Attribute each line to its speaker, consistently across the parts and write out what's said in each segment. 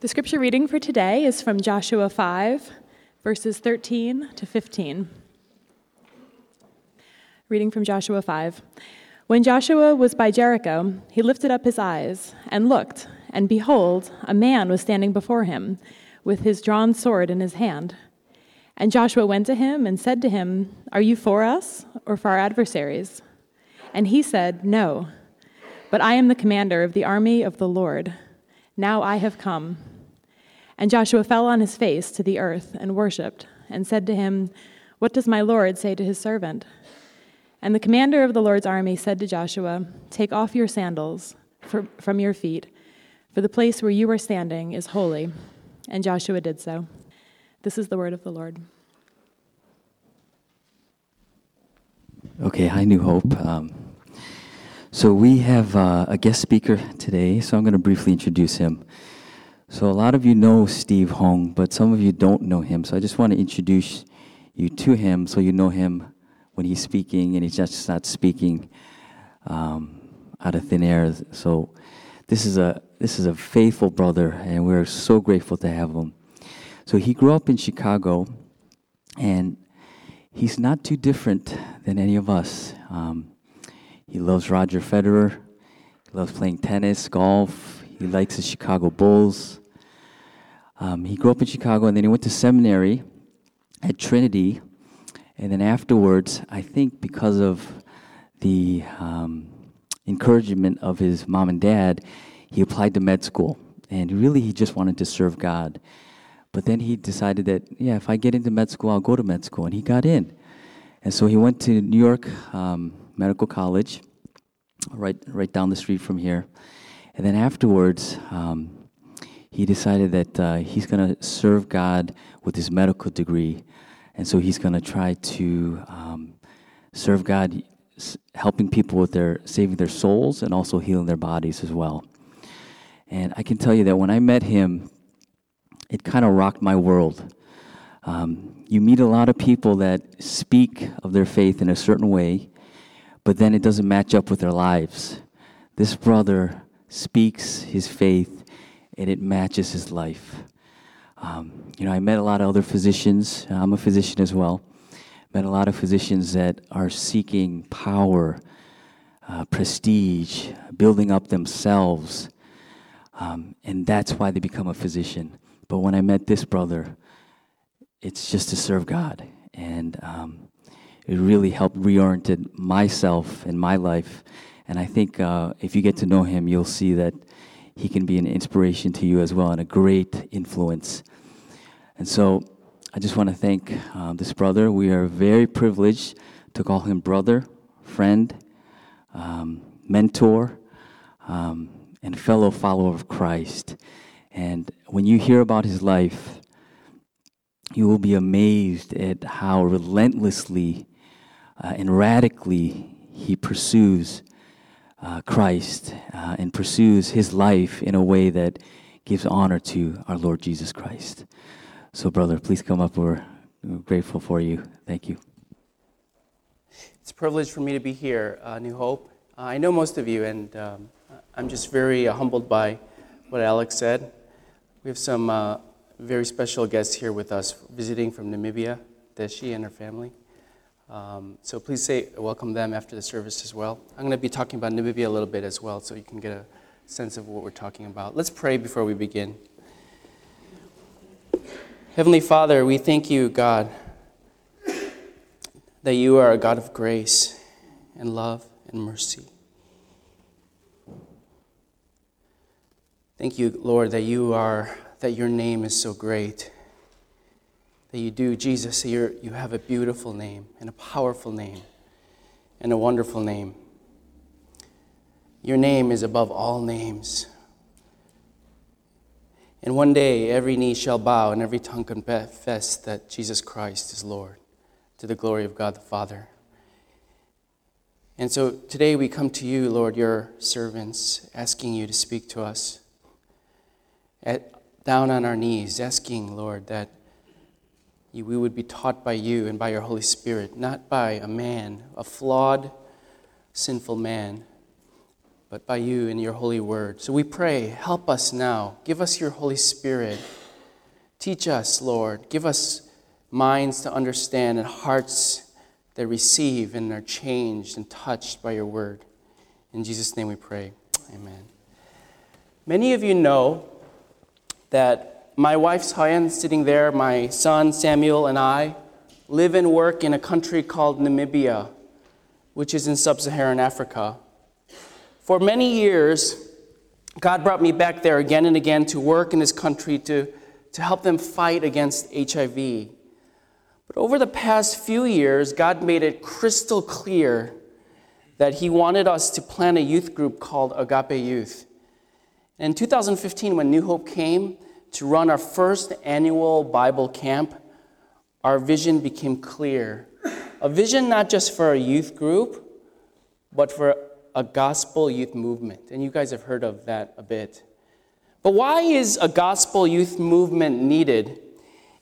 Speaker 1: The scripture reading for today is from Joshua 5, verses 13 to 15. Reading from Joshua 5. When Joshua was by Jericho, he lifted up his eyes and looked, and behold, a man was standing before him with his drawn sword in his hand. And Joshua went to him and said to him, Are you for us or for our adversaries? And he said, No, but I am the commander of the army of the Lord. Now I have come. And Joshua fell on his face to the earth and worshipped, and said to him, What does my Lord say to his servant? And the commander of the Lord's army said to Joshua, Take off your sandals from your feet, for the place where you are standing is holy. And Joshua did so. This is the word of the Lord.
Speaker 2: Okay, hi, New Hope. Um, so we have uh, a guest speaker today, so I'm going to briefly introduce him. So a lot of you know Steve Hong, but some of you don't know him. So I just want to introduce you to him so you know him when he's speaking and he's just not speaking um, out of thin air. So this is a this is a faithful brother, and we're so grateful to have him. So he grew up in Chicago, and he's not too different than any of us. Um, he loves Roger Federer. He loves playing tennis, golf. He likes the Chicago Bulls. Um, he grew up in Chicago, and then he went to seminary at Trinity. And then afterwards, I think because of the um, encouragement of his mom and dad, he applied to med school. And really, he just wanted to serve God. But then he decided that, yeah, if I get into med school, I'll go to med school. And he got in. And so he went to New York um, Medical College, right, right down the street from here. And then afterwards, um, he decided that uh, he's going to serve God with his medical degree. And so he's going to try to um, serve God, helping people with their saving their souls and also healing their bodies as well. And I can tell you that when I met him, it kind of rocked my world. Um, you meet a lot of people that speak of their faith in a certain way, but then it doesn't match up with their lives. This brother speaks his faith and it matches his life. Um, you know, I met a lot of other physicians. I'm a physician as well. Met a lot of physicians that are seeking power, uh, prestige, building up themselves. Um, and that's why they become a physician. But when I met this brother, it's just to serve God. And um, it really helped reorient myself and my life. And I think uh, if you get to know him, you'll see that he can be an inspiration to you as well and a great influence. And so I just want to thank uh, this brother. We are very privileged to call him brother, friend, um, mentor, um, and fellow follower of Christ. And when you hear about his life, you will be amazed at how relentlessly uh, and radically he pursues uh, Christ uh, and pursues his life in a way that gives honor to our Lord Jesus Christ. So, brother, please come up. We're, grateful for you. Thank you.
Speaker 3: It's a privilege for me to be here, uh, New Hope. Uh, I know most of you, and um, I'm just very uh, humbled by what Alex said. We have some very special guests here with us visiting from Namibia, Deshi and her family. Um, so please say welcome them after the service as well. I'm going to be talking about Namibia a little bit as well, so you can get a sense of what we're talking about. Let's pray before we begin. Heavenly Father, we thank you, God, that you are a God of grace and love and mercy. Thank you, Lord, that you are, that your name is so great. That you do, Jesus, you you have a beautiful name and a powerful name and a wonderful name. Your name is above all names. And one day every knee shall bow and every tongue confess that Jesus Christ is Lord to the glory of God the Father. And so today we come to you, Lord, your servants, asking you to speak to us at, down on our knees, asking, Lord, that we would be taught by you and by your Holy Spirit, not by a man, a flawed, sinful man, but by you and your holy word. So we pray, help us now. Give us your Holy Spirit. Teach us, Lord. Give us minds to understand and hearts that receive and are changed and touched by your word. In Jesus' name we pray. Amen. Many of you know that my wife Sayan, sitting there, my son Samuel, and I live and work in a country called Namibia, which is in sub Saharan Africa. For many years, God brought me back there again and again to work in this country to, to help them fight against HIV. But over the past few years, God made it crystal clear that He wanted us to plan a youth group called Agape Youth. In 2015, when New Hope came to run our first annual Bible camp, our vision became clear. A vision not just for a youth group, but for a gospel youth movement. And you guys have heard of that a bit. But why is a gospel youth movement needed?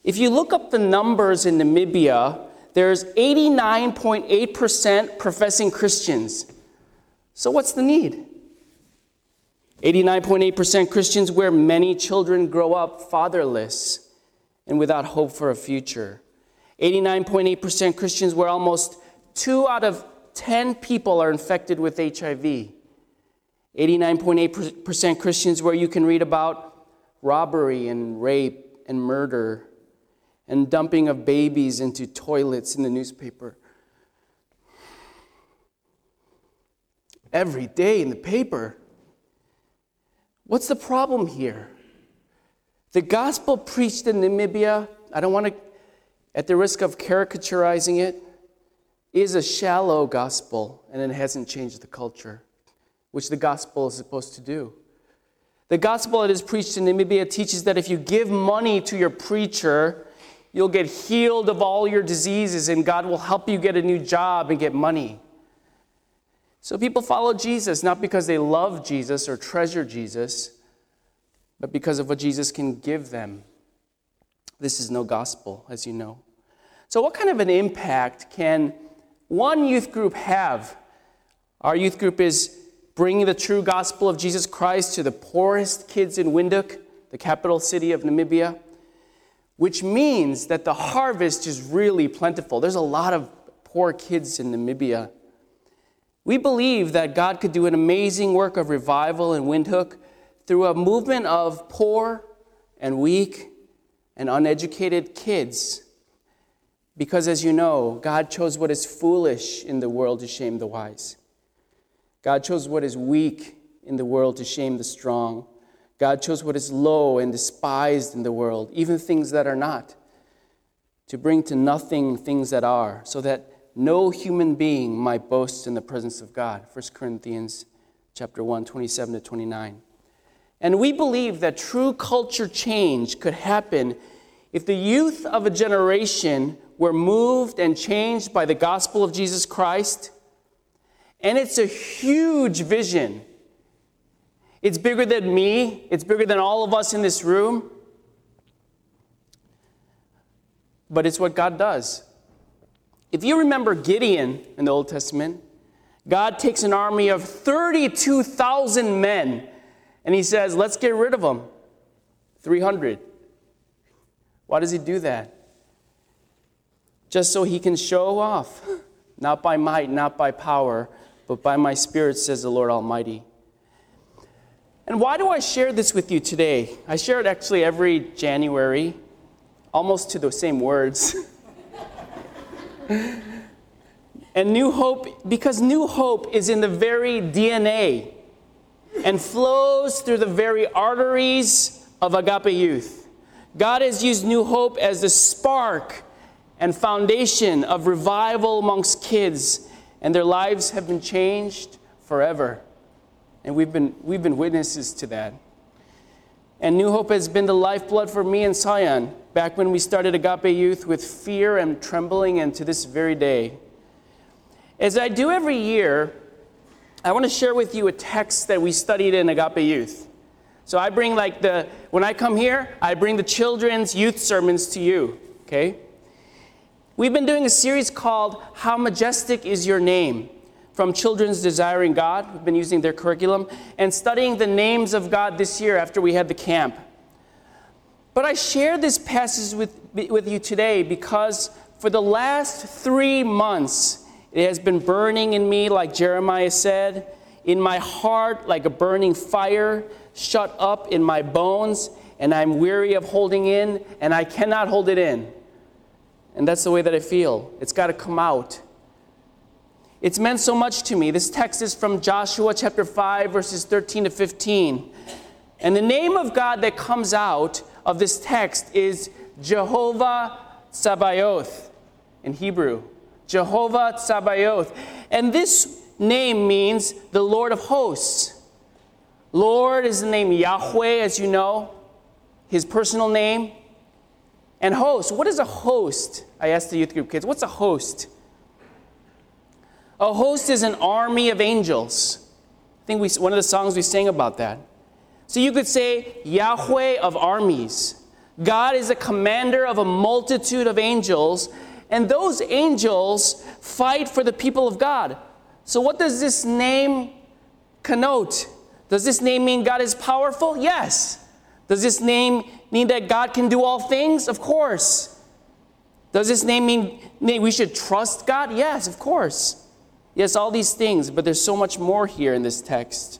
Speaker 3: If you look up the numbers in Namibia, there's 89.8% professing Christians. So what's the need? 89.8% Christians where many children grow up fatherless and without hope for a future. 89.8% Christians where almost 2 out of 10 people are infected with HIV. 89.8% Christians, where you can read about robbery and rape and murder and dumping of babies into toilets in the newspaper. Every day in the paper. What's the problem here? The gospel preached in Namibia, I don't want to, at the risk of caricaturizing it, is a shallow gospel and it hasn't changed the culture, which the gospel is supposed to do. The gospel that is preached in Namibia teaches that if you give money to your preacher, you'll get healed of all your diseases and God will help you get a new job and get money. So people follow Jesus not because they love Jesus or treasure Jesus, but because of what Jesus can give them. This is no gospel, as you know. So, what kind of an impact can one youth group have. Our youth group is bringing the true gospel of Jesus Christ to the poorest kids in Windhoek, the capital city of Namibia, which means that the harvest is really plentiful. There's a lot of poor kids in Namibia. We believe that God could do an amazing work of revival in Windhoek through a movement of poor and weak and uneducated kids because, as you know, God chose what is foolish in the world to shame the wise. God chose what is weak in the world to shame the strong. God chose what is low and despised in the world, even things that are not, to bring to nothing things that are, so that no human being might boast in the presence of God. 1 Corinthians chapter 1, 27 to 29. And we believe that true culture change could happen if the youth of a generation were moved and changed by the gospel of Jesus Christ. And it's a huge vision. It's bigger than me, it's bigger than all of us in this room. But it's what God does. If you remember Gideon in the Old Testament, God takes an army of 32,000 men and he says, Let's get rid of them. 300. Why does he do that? just so he can show off. Not by might, not by power, but by my spirit, says the Lord Almighty. And why do I share this with you today? I share it actually every January, almost to the same words. and New Hope, because New Hope is in the very DNA and flows through the very arteries of Agape Youth. God has used New Hope as the spark and foundation of revival amongst kids, and their lives have been changed forever. And we've been, we've been witnesses to that. And New Hope has been the lifeblood for me and Sion back when we started Agape Youth with fear and trembling, and to this very day. As I do every year, I want to share with you a text that we studied in Agape Youth. So I bring like the, when I come here, I bring the children's youth sermons to you, okay? We've been doing a series called How Majestic is Your Name, from Children's Desiring God. We've been using their curriculum and studying the names of God this year after we had the camp. But I share this passage with, with you today because for the last three months, it has been burning in me, like Jeremiah said, in my heart, like a burning fire, shut up in my bones, and I'm weary of holding in, and I cannot hold it in. And that's the way that I feel. It's got to come out. It's meant so much to me. This text is from Joshua chapter 5, verses 13 to 15. And the name of God that comes out of this text is Jehovah Sabaoth in Hebrew. Jehovah Sabaoth. And this name means the Lord of hosts. Lord is the name Yahweh, as you know, his personal name. And host, what is a host? I asked the youth group kids, what's a host? A host is an army of angels. I think we, one of the songs we sang about that. So you could say Yahweh of armies. God is a commander of a multitude of angels, and those angels fight for the people of God. So, what does this name connote? Does this name mean God is powerful? Yes. Does this name mean that God can do all things? Of course. Does this name mean we should trust God? Yes, of course. Yes, all these things, but there's so much more here in this text.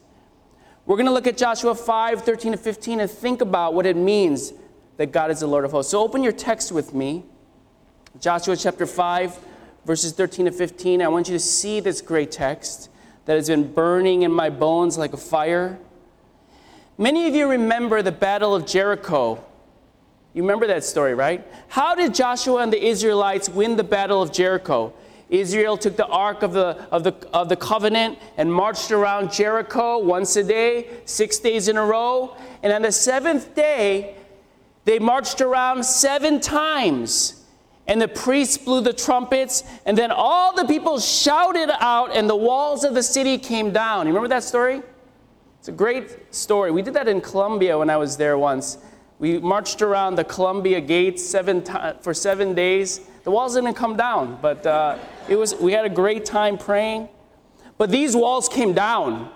Speaker 3: We're going to look at Joshua 5 13 to 15 and think about what it means that God is the Lord of hosts. So open your text with me. Joshua chapter 5, verses 13 to 15. I want you to see this great text that has been burning in my bones like a fire. Many of you remember the Battle of Jericho. You remember that story, right? How did Joshua and the Israelites win the Battle of Jericho? Israel took the Ark of the, of, the, of the Covenant and marched around Jericho once a day, six days in a row. And on the seventh day, they marched around seven times. And the priests blew the trumpets, and then all the people shouted out, and the walls of the city came down. You remember that story? It's a great story. We did that in Columbia when I was there once. We marched around the Columbia gates seven for seven days. The walls didn't come down, but uh, it was, we had a great time praying. But these walls came down.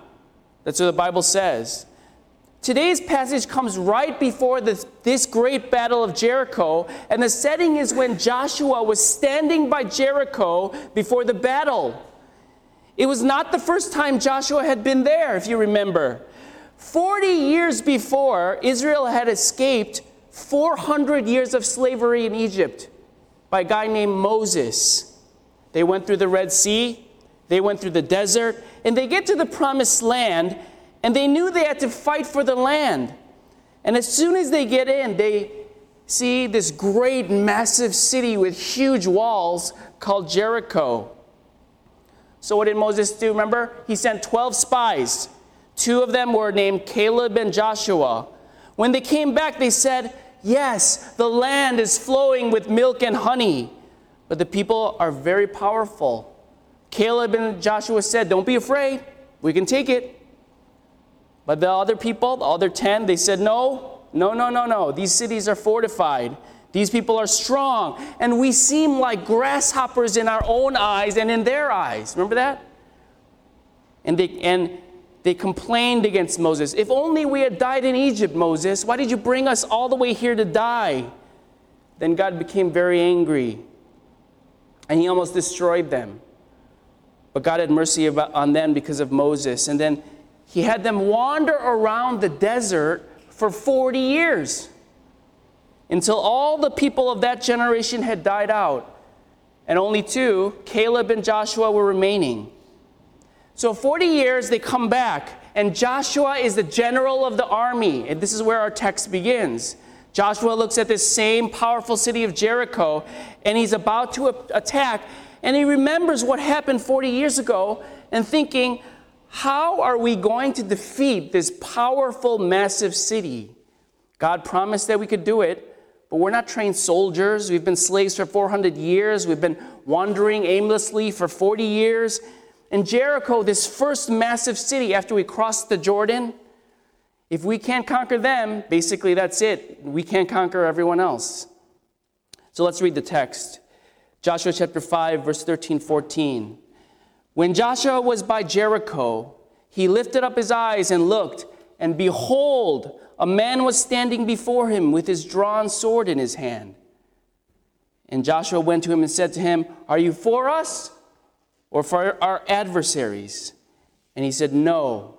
Speaker 3: That's what the Bible says. Today's passage comes right before this, this great battle of Jericho, and the setting is when Joshua was standing by Jericho before the battle. It was not the first time Joshua had been there, if you remember. 40 years before, Israel had escaped 400 years of slavery in Egypt by a guy named Moses. They went through the Red Sea, they went through the desert, and they get to the promised land, and they knew they had to fight for the land. And as soon as they get in, they see this great, massive city with huge walls called Jericho. So, what did Moses do? Remember? He sent 12 spies. Two of them were named Caleb and Joshua. When they came back, they said, Yes, the land is flowing with milk and honey, but the people are very powerful. Caleb and Joshua said, Don't be afraid, we can take it. But the other people, the other 10, they said, No, no, no, no, no. These cities are fortified. These people are strong. And we seem like grasshoppers in our own eyes and in their eyes. Remember that? And they, and they complained against Moses. If only we had died in Egypt, Moses. Why did you bring us all the way here to die? Then God became very angry and he almost destroyed them. But God had mercy on them because of Moses. And then he had them wander around the desert for 40 years until all the people of that generation had died out. And only two, Caleb and Joshua, were remaining. So 40 years, they come back, and Joshua is the general of the army. And this is where our text begins. Joshua looks at this same powerful city of Jericho, and he's about to attack, and he remembers what happened 40 years ago, and thinking, how are we going to defeat this powerful, massive city? God promised that we could do it, but we're not trained soldiers. We've been slaves for 400 years. We've been wandering aimlessly for 40 years. And Jericho, this first massive city after we crossed the Jordan, if we can't conquer them, basically that's it. We can't conquer everyone else. So let's read the text. Joshua chapter 5, verse 13, 14. When Joshua was by Jericho, he lifted up his eyes and looked, and behold, a man was standing before him with his drawn sword in his hand. And Joshua went to him and said to him, Are you for us or for our adversaries? And he said, No,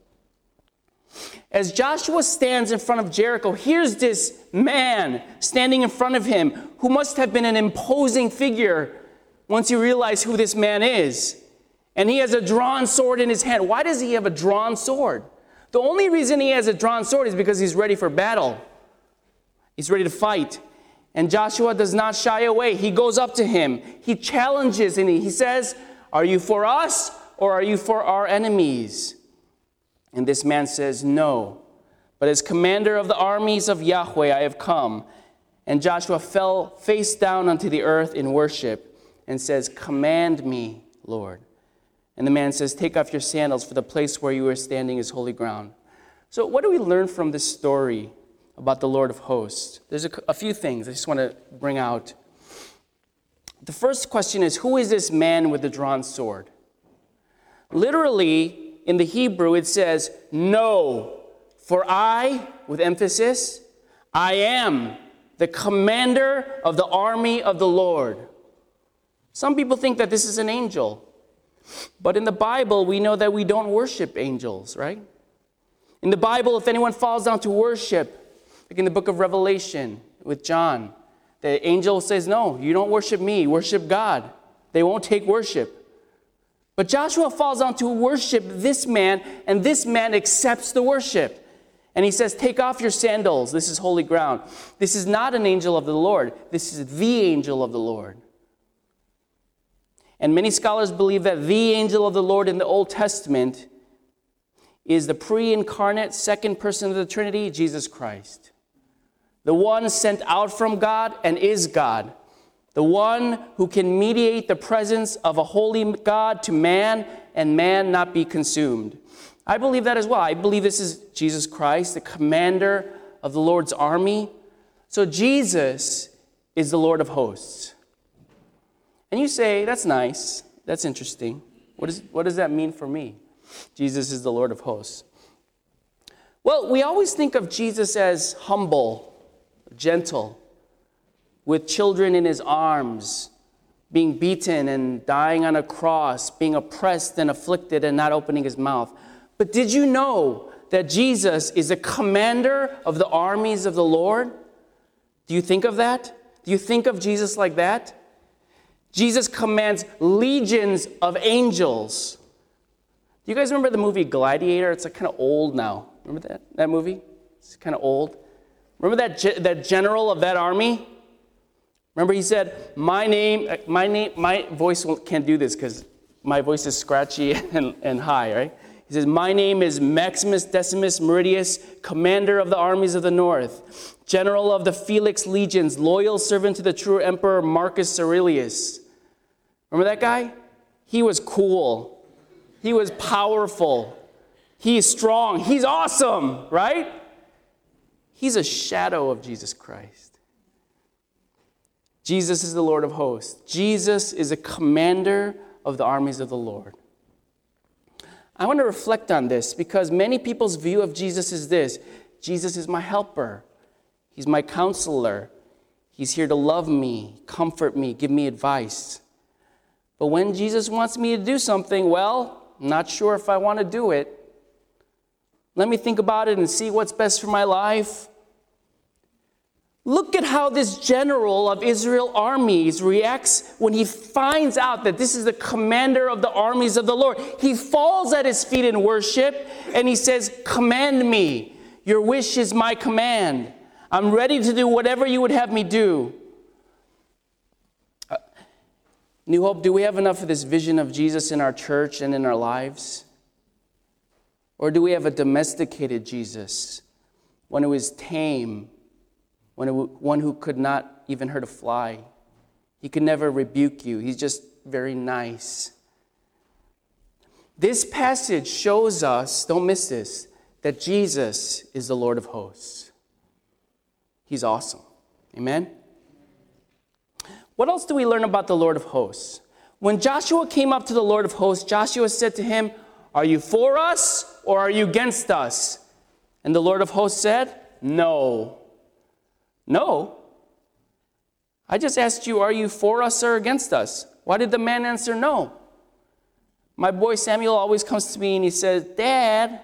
Speaker 3: As Joshua stands in front of Jericho, here's this man standing in front of him who must have been an imposing figure once you realize who this man is. And he has a drawn sword in his hand. Why does he have a drawn sword? The only reason he has a drawn sword is because he's ready for battle. He's ready to fight. And Joshua does not shy away. He goes up to him. He challenges and he says, Are you for us or are you for our enemies? And this man says, No. But as commander of the armies of Yahweh, I have come. And Joshua fell face down unto the earth in worship and says, Command me, Lord. And the man says, Take off your sandals, for the place where you are standing is holy ground. So, what do we learn from this story about the Lord of hosts? There's a, a few things I just want to bring out. The first question is Who is this man with the drawn sword? Literally, in the Hebrew, it says, No, for I, with emphasis, I am the commander of the army of the Lord. Some people think that this is an angel. But in the Bible, we know that we don't worship angels, right? In the Bible, if anyone falls down to worship, like in the book of Revelation with John, the angel says, No, you don't worship me, worship God. They won't take worship. But Joshua falls down to worship this man, and this man accepts the worship. And he says, Take off your sandals. This is holy ground. This is not an angel of the Lord, this is the angel of the Lord. And many scholars believe that the angel of the Lord in the Old Testament is the pre incarnate second person of the Trinity, Jesus Christ. The one sent out from God and is God. The one who can mediate the presence of a holy God to man and man not be consumed. I believe that as well. I believe this is Jesus Christ, the commander of the Lord's army. So Jesus is the Lord of hosts. And you say, that's nice, that's interesting. What, is, what does that mean for me? Jesus is the Lord of hosts. Well, we always think of Jesus as humble, gentle, with children in his arms, being beaten and dying on a cross, being oppressed and afflicted and not opening his mouth. But did you know that Jesus is a commander of the armies of the Lord? Do you think of that? Do you think of Jesus like that? Jesus commands legions of angels. Do you guys remember the movie Gladiator? It's like kind of old now. Remember that, that movie? It's kind of old. Remember that, ge- that general of that army? Remember he said, my name, my name, my voice can't do this because my voice is scratchy and, and high, right? He says, My name is Maximus Decimus Meridius, commander of the armies of the north, general of the Felix legions, loyal servant to the true emperor Marcus Aurelius. Remember that guy? He was cool. He was powerful. He's strong. He's awesome, right? He's a shadow of Jesus Christ. Jesus is the Lord of hosts. Jesus is a commander of the armies of the Lord. I want to reflect on this because many people's view of Jesus is this Jesus is my helper, He's my counselor, He's here to love me, comfort me, give me advice. But when Jesus wants me to do something, well, I'm not sure if I want to do it. Let me think about it and see what's best for my life. Look at how this general of Israel armies reacts when he finds out that this is the commander of the armies of the Lord. He falls at his feet in worship and he says, Command me. Your wish is my command. I'm ready to do whatever you would have me do. Uh, New Hope, do we have enough of this vision of Jesus in our church and in our lives? Or do we have a domesticated Jesus, one who is tame, one who could not even hurt a fly. He could never rebuke you. He's just very nice. This passage shows us, don't miss this, that Jesus is the Lord of hosts. He's awesome. Amen? What else do we learn about the Lord of hosts? When Joshua came up to the Lord of hosts, Joshua said to him, Are you for us or are you against us? And the Lord of hosts said, No. No. I just asked you, Are you for us or against us? Why did the man answer no? My boy Samuel always comes to me and he says, Dad,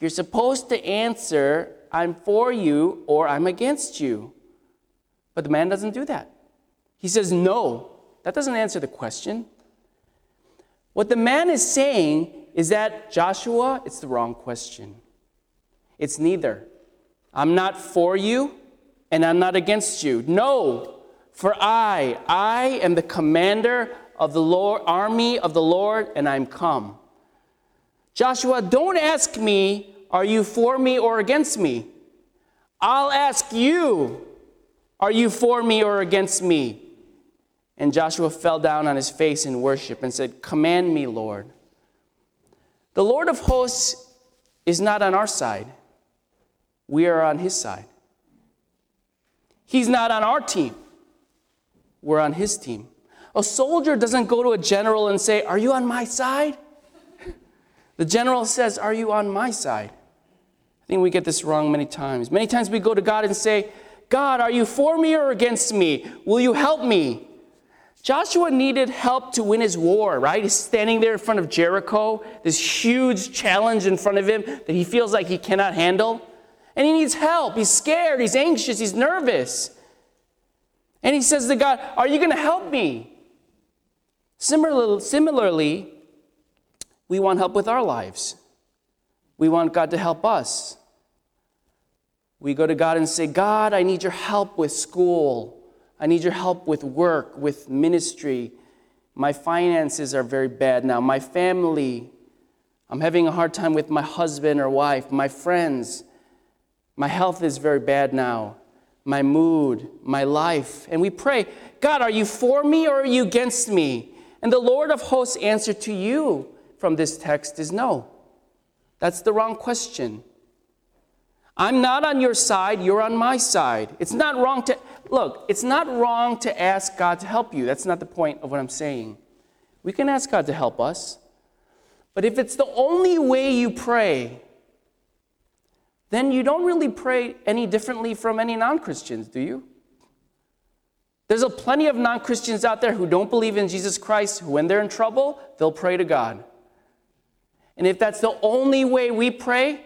Speaker 3: you're supposed to answer, I'm for you or I'm against you. But the man doesn't do that. He says, No. That doesn't answer the question. What the man is saying is that, Joshua, it's the wrong question. It's neither. I'm not for you and I'm not against you. No, for I, I am the commander of the Lord, army of the Lord, and I'm come. Joshua, don't ask me, are you for me or against me? I'll ask you, are you for me or against me? And Joshua fell down on his face in worship and said, Command me, Lord. The Lord of hosts is not on our side, we are on his side. He's not on our team, we're on his team. A soldier doesn't go to a general and say, Are you on my side? The general says, Are you on my side? I think we get this wrong many times. Many times we go to God and say, God, are you for me or against me? Will you help me? Joshua needed help to win his war, right? He's standing there in front of Jericho, this huge challenge in front of him that he feels like he cannot handle. And he needs help. He's scared, he's anxious, he's nervous. And he says to God, Are you going to help me? Similarly, we want help with our lives. We want God to help us. We go to God and say, God, I need your help with school. I need your help with work, with ministry. My finances are very bad now. My family, I'm having a hard time with my husband or wife, my friends. My health is very bad now. My mood, my life. And we pray, God, are you for me or are you against me? And the Lord of hosts' answer to you from this text is no. That's the wrong question. I'm not on your side, you're on my side. It's not wrong to look, it's not wrong to ask God to help you. That's not the point of what I'm saying. We can ask God to help us. But if it's the only way you pray, then you don't really pray any differently from any non Christians, do you? There's a plenty of non Christians out there who don't believe in Jesus Christ, who, when they're in trouble, they'll pray to God. And if that's the only way we pray,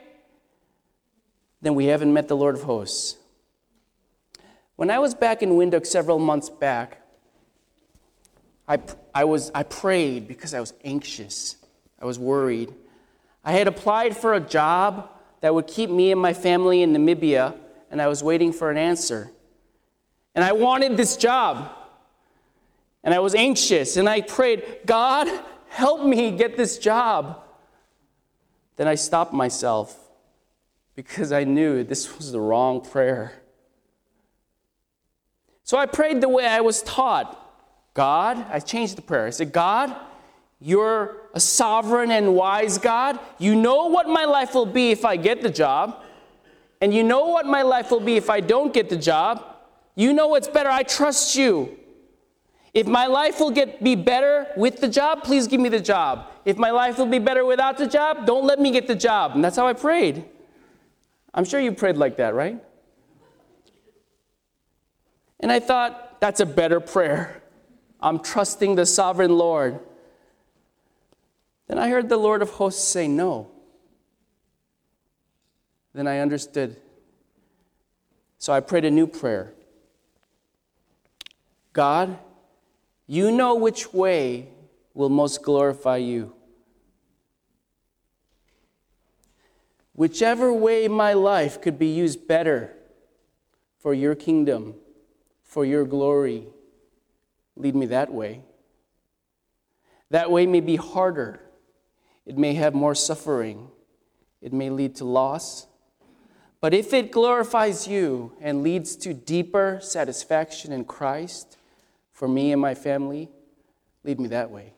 Speaker 3: then we haven't met the Lord of hosts. When I was back in Windhoek several months back, I, I, was, I prayed because I was anxious. I was worried. I had applied for a job that would keep me and my family in Namibia, and I was waiting for an answer. And I wanted this job. And I was anxious, and I prayed, God, help me get this job. Then I stopped myself because I knew this was the wrong prayer. So I prayed the way I was taught. God, I changed the prayer. I said, God, you're a sovereign and wise God. You know what my life will be if I get the job. And you know what my life will be if I don't get the job. You know what's better. I trust you. If my life will get be better with the job, please give me the job. If my life will be better without the job, don't let me get the job. And that's how I prayed. I'm sure you prayed like that, right? And I thought, that's a better prayer. I'm trusting the sovereign Lord. Then I heard the Lord of hosts say no. Then I understood. So I prayed a new prayer God, you know which way will most glorify you. Whichever way my life could be used better for your kingdom for your glory. Lead me that way. That way may be harder. It may have more suffering. It may lead to loss. But if it glorifies you and leads to deeper satisfaction in Christ for me and my family, lead me that way.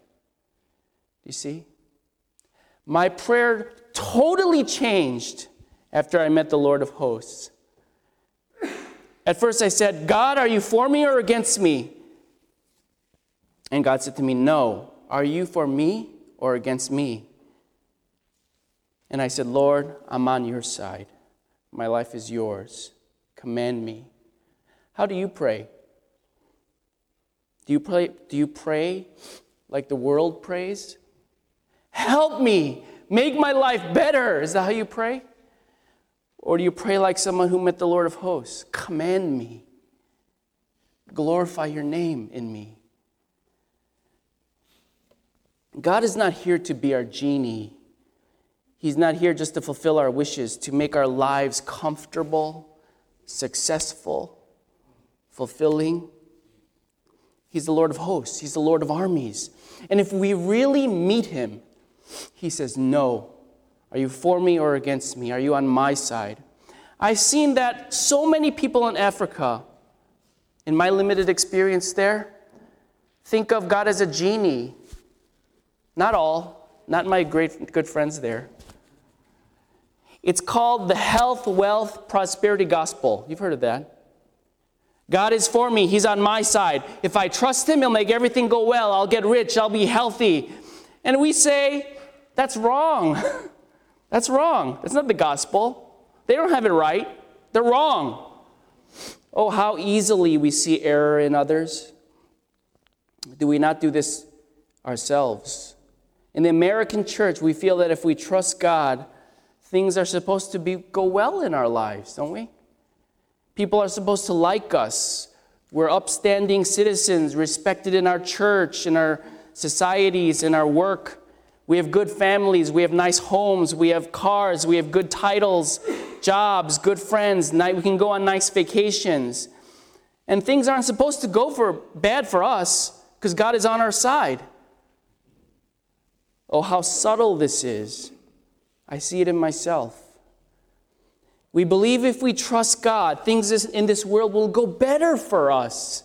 Speaker 3: You see? My prayer totally changed after I met the Lord of hosts. At first, I said, God, are you for me or against me? And God said to me, No. Are you for me or against me? And I said, Lord, I'm on your side. My life is yours. Command me. How do you pray? Do you pray, do you pray like the world prays? Help me. Make my life better. Is that how you pray? Or do you pray like someone who met the Lord of hosts? Command me. Glorify your name in me. God is not here to be our genie. He's not here just to fulfill our wishes, to make our lives comfortable, successful, fulfilling. He's the Lord of hosts, He's the Lord of armies. And if we really meet Him, He says, No. Are you for me or against me? Are you on my side? I've seen that so many people in Africa, in my limited experience there, think of God as a genie. Not all, not my great good friends there. It's called the health, wealth, prosperity gospel. You've heard of that. God is for me. He's on my side. If I trust Him, He'll make everything go well. I'll get rich. I'll be healthy. And we say, that's wrong. that's wrong. That's not the gospel. They don't have it right. They're wrong. Oh, how easily we see error in others. Do we not do this ourselves? In the American church, we feel that if we trust God, things are supposed to be, go well in our lives, don't we? People are supposed to like us. We're upstanding citizens, respected in our church, in our societies, in our work. We have good families, we have nice homes, we have cars, we have good titles, jobs, good friends, we can go on nice vacations. And things aren't supposed to go for bad for us because God is on our side. Oh, how subtle this is. I see it in myself. We believe if we trust God, things in this world will go better for us.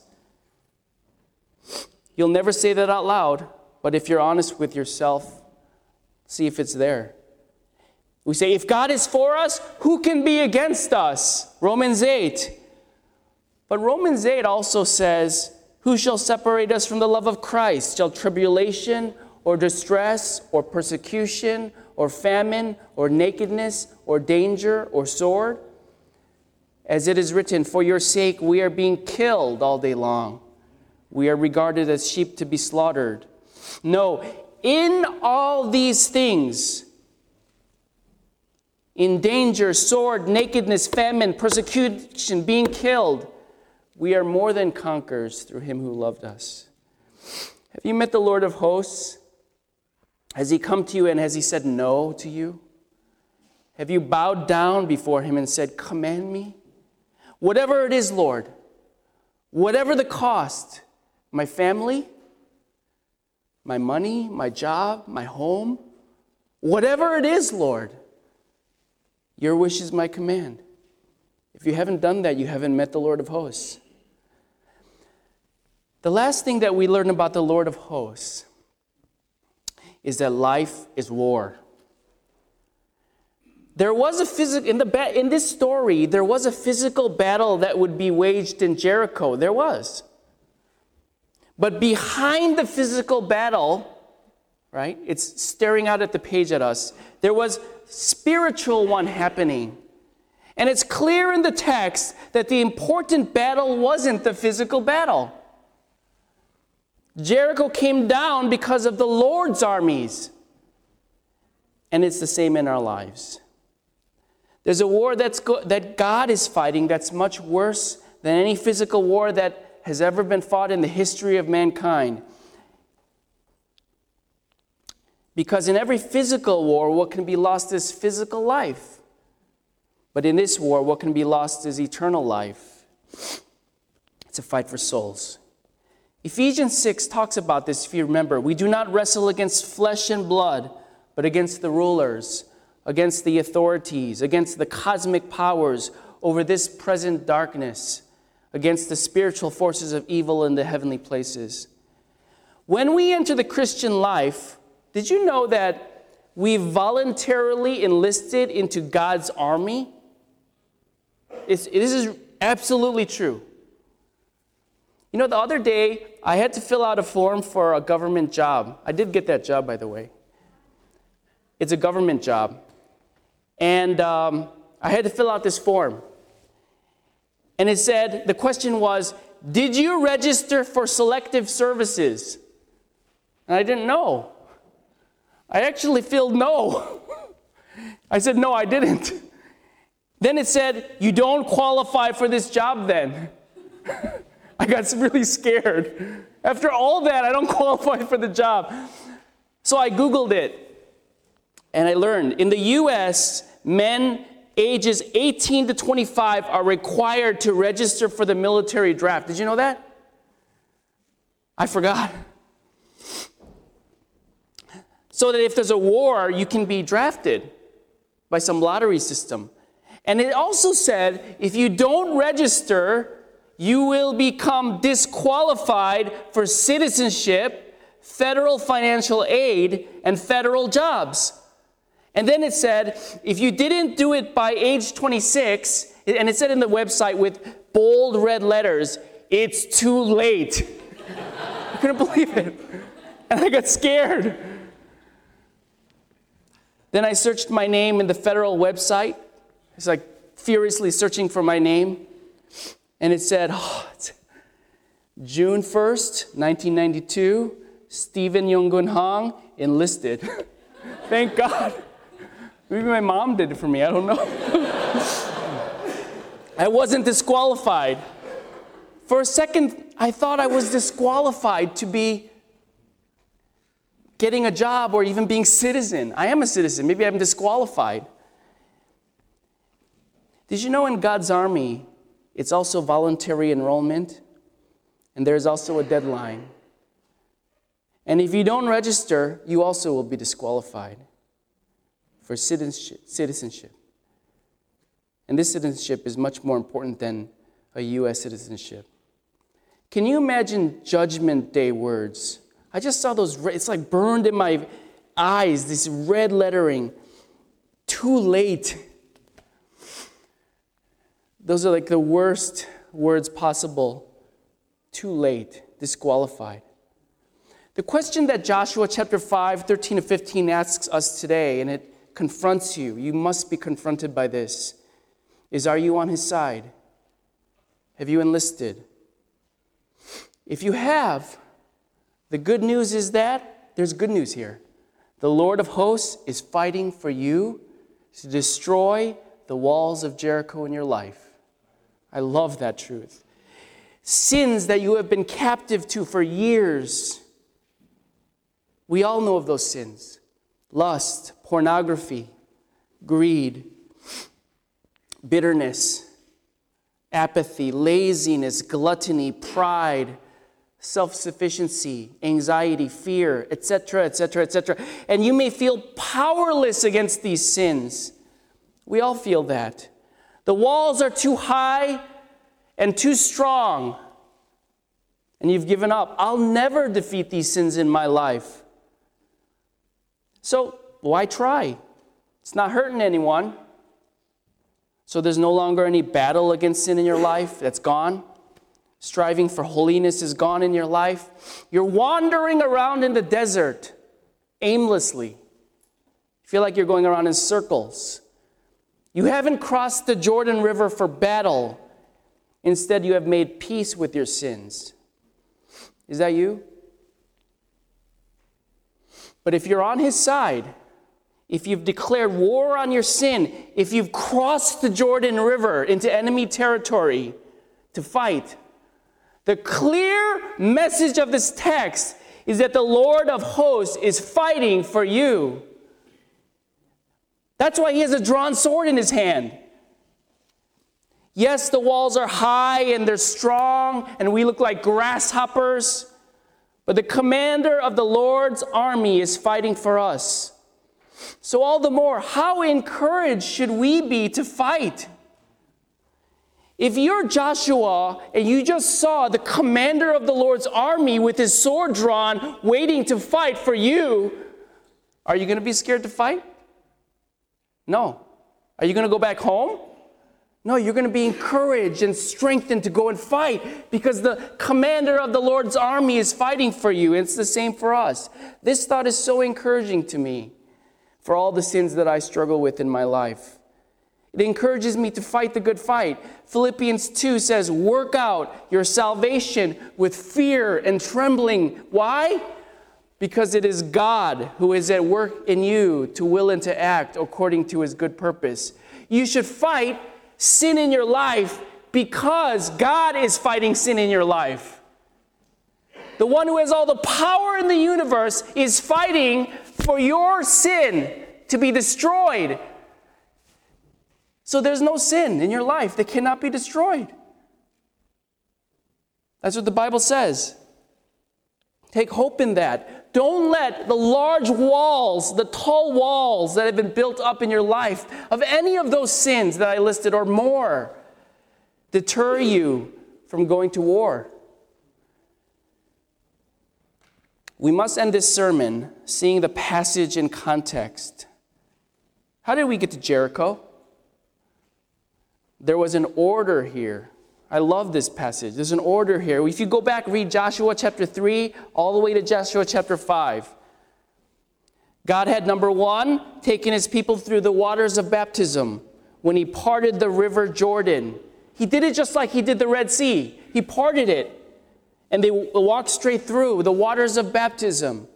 Speaker 3: You'll never say that out loud, but if you're honest with yourself, see if it's there. We say, if God is for us, who can be against us? Romans 8. But Romans 8 also says, Who shall separate us from the love of Christ? Shall tribulation or distress or persecution or famine, or nakedness, or danger, or sword? As it is written, For your sake we are being killed all day long. We are regarded as sheep to be slaughtered. No, in all these things, in danger, sword, nakedness, famine, persecution, being killed, we are more than conquerors through him who loved us. Have you met the Lord of hosts? Has he come to you and has he said no to you? Have you bowed down before him and said, Command me? Whatever it is, Lord, whatever the cost, my family, my money, my job, my home, whatever it is, Lord, your wish is my command. If you haven't done that, you haven't met the Lord of hosts. The last thing that we learn about the Lord of hosts is that life is war. There was a physical in the ba- in this story, there was a physical battle that would be waged in Jericho. There was. But behind the physical battle, right? It's staring out at the page at us. There was spiritual one happening. And it's clear in the text that the important battle wasn't the physical battle. Jericho came down because of the Lord's armies. And it's the same in our lives. There's a war that's go- that God is fighting that's much worse than any physical war that has ever been fought in the history of mankind. Because in every physical war, what can be lost is physical life. But in this war, what can be lost is eternal life. It's a fight for souls. Ephesians 6 talks about this, if you remember. We do not wrestle against flesh and blood, but against the rulers, against the authorities, against the cosmic powers over this present darkness, against the spiritual forces of evil in the heavenly places. When we enter the Christian life, did you know that we voluntarily enlisted into God's army? It's, this is absolutely true. You know, the other day, I had to fill out a form for a government job. I did get that job, by the way. It's a government job. And um, I had to fill out this form. And it said, the question was, Did you register for selective services? And I didn't know. I actually filled no. I said, No, I didn't. Then it said, You don't qualify for this job then. I got really scared. After all that, I don't qualify for the job. So I Googled it and I learned in the US, men ages 18 to 25 are required to register for the military draft. Did you know that? I forgot. So that if there's a war, you can be drafted by some lottery system. And it also said if you don't register, you will become disqualified for citizenship, federal financial aid, and federal jobs. And then it said if you didn't do it by age 26, and it said in the website with bold red letters, it's too late. I couldn't believe it. And I got scared. Then I searched my name in the federal website. It's like furiously searching for my name. And it said, oh, June 1st, 1992, Stephen Yonggun Hong enlisted. Thank God. Maybe my mom did it for me, I don't know. I wasn't disqualified. For a second, I thought I was disqualified to be getting a job or even being citizen. I am a citizen. Maybe I'm disqualified. Did you know in God's army, it's also voluntary enrollment, and there's also a deadline. And if you don't register, you also will be disqualified for citizenship. And this citizenship is much more important than a U.S. citizenship. Can you imagine Judgment Day words? I just saw those, it's like burned in my eyes, this red lettering. Too late. Those are like the worst words possible. Too late, disqualified. The question that Joshua chapter 5, 13 to 15 asks us today, and it confronts you, you must be confronted by this, is Are you on his side? Have you enlisted? If you have, the good news is that there's good news here. The Lord of hosts is fighting for you to destroy the walls of Jericho in your life. I love that truth. Sins that you have been captive to for years. We all know of those sins lust, pornography, greed, bitterness, apathy, laziness, gluttony, pride self sufficiency, anxiety, fear, etc., etc., etc. And you may feel powerless against these sins. We all feel that. The walls are too high and too strong, and you've given up. I'll never defeat these sins in my life. So, why try? It's not hurting anyone. So, there's no longer any battle against sin in your life that's gone. Striving for holiness is gone in your life. You're wandering around in the desert aimlessly. You feel like you're going around in circles. You haven't crossed the Jordan River for battle. Instead, you have made peace with your sins. Is that you? But if you're on his side, if you've declared war on your sin, if you've crossed the Jordan River into enemy territory to fight, the clear message of this text is that the Lord of hosts is fighting for you. That's why he has a drawn sword in his hand. Yes, the walls are high and they're strong, and we look like grasshoppers, but the commander of the Lord's army is fighting for us. So, all the more, how encouraged should we be to fight? If you're Joshua and you just saw the commander of the Lord's army with his sword drawn, waiting to fight for you, are you going to be scared to fight? No. Are you going to go back home? No, you're going to be encouraged and strengthened to go and fight because the commander of the Lord's army is fighting for you. And It's the same for us. This thought is so encouraging to me for all the sins that I struggle with in my life. It encourages me to fight the good fight. Philippians 2 says, Work out your salvation with fear and trembling. Why? Because it is God who is at work in you to will and to act according to his good purpose. You should fight sin in your life because God is fighting sin in your life. The one who has all the power in the universe is fighting for your sin to be destroyed so there's no sin in your life that cannot be destroyed. That's what the Bible says. Take hope in that. Don't let the large walls, the tall walls that have been built up in your life of any of those sins that I listed or more deter you from going to war. We must end this sermon seeing the passage in context. How did we get to Jericho? There was an order here. I love this passage. There's an order here. If you go back, read Joshua chapter 3 all the way to Joshua chapter 5. God had, number one, taken his people through the waters of baptism when he parted the river Jordan. He did it just like he did the Red Sea, he parted it, and they walked straight through the waters of baptism.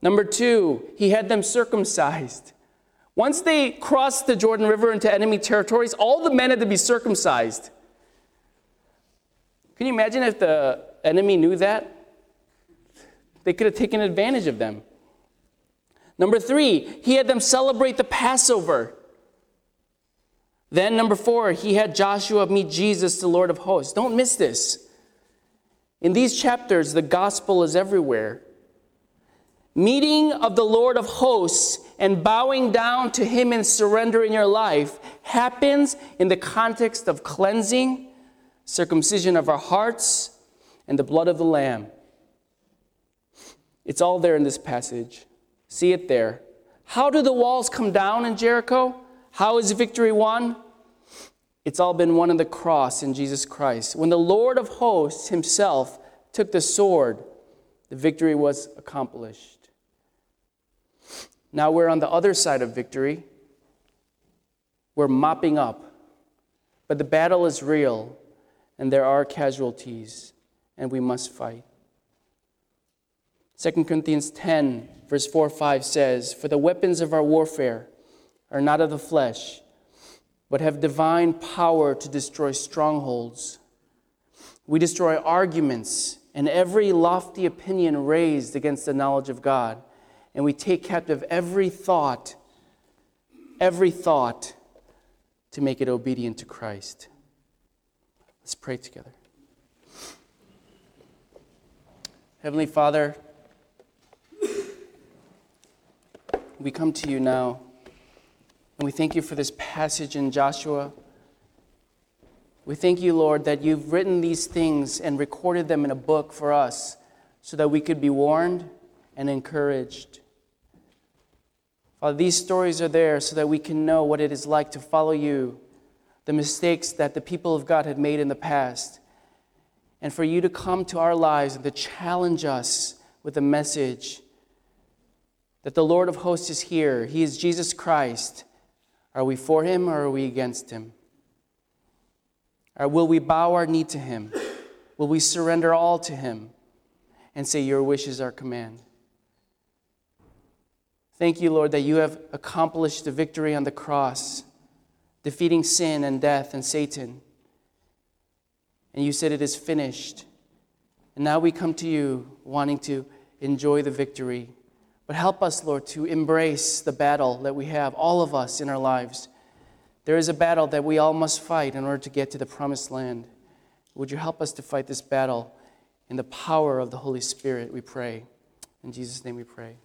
Speaker 3: Number two, he had them circumcised. Once they crossed the Jordan River into enemy territories, all the men had to be circumcised. Can you imagine if the enemy knew that? They could have taken advantage of them. Number three, he had them celebrate the Passover. Then, number four, he had Joshua meet Jesus, the Lord of hosts. Don't miss this. In these chapters, the gospel is everywhere. Meeting of the Lord of hosts and bowing down to Him and surrendering your life happens in the context of cleansing, circumcision of our hearts, and the blood of the Lamb. It's all there in this passage. See it there. How do the walls come down in Jericho? How is victory won? It's all been won on the cross in Jesus Christ. When the Lord of hosts himself took the sword, the victory was accomplished. Now we're on the other side of victory. We're mopping up. But the battle is real, and there are casualties, and we must fight. 2 Corinthians 10, verse 4 5 says, For the weapons of our warfare are not of the flesh, but have divine power to destroy strongholds. We destroy arguments and every lofty opinion raised against the knowledge of God and we take captive every thought, every thought to make it obedient to Christ. Let's pray together. Heavenly Father, we come to you now and we thank you for this passage in Joshua. We thank you, Lord, that you've written these things and recorded them in a book for us so that we could be warned and encouraged. Father, these stories are there so that we can know what it is like to follow you, the mistakes that the people of God had made in the past, and for you to come to our lives and to challenge us with a message that the Lord of hosts is here. He is Jesus Christ. Are we for him or are we against him? Or will we bow our knee to him? Will we surrender all to him and say, Your wish is our command? Thank you, Lord, that you have accomplished the victory on the cross, defeating sin and death and Satan. And you said it is finished. And now we come to you wanting to enjoy the victory. But help us, Lord, to embrace the battle that we have, all of us in our lives. There is a battle that we all must fight in order to get to the promised land. Would you help us to fight this battle in the power of the Holy Spirit, we pray. In Jesus' name we pray.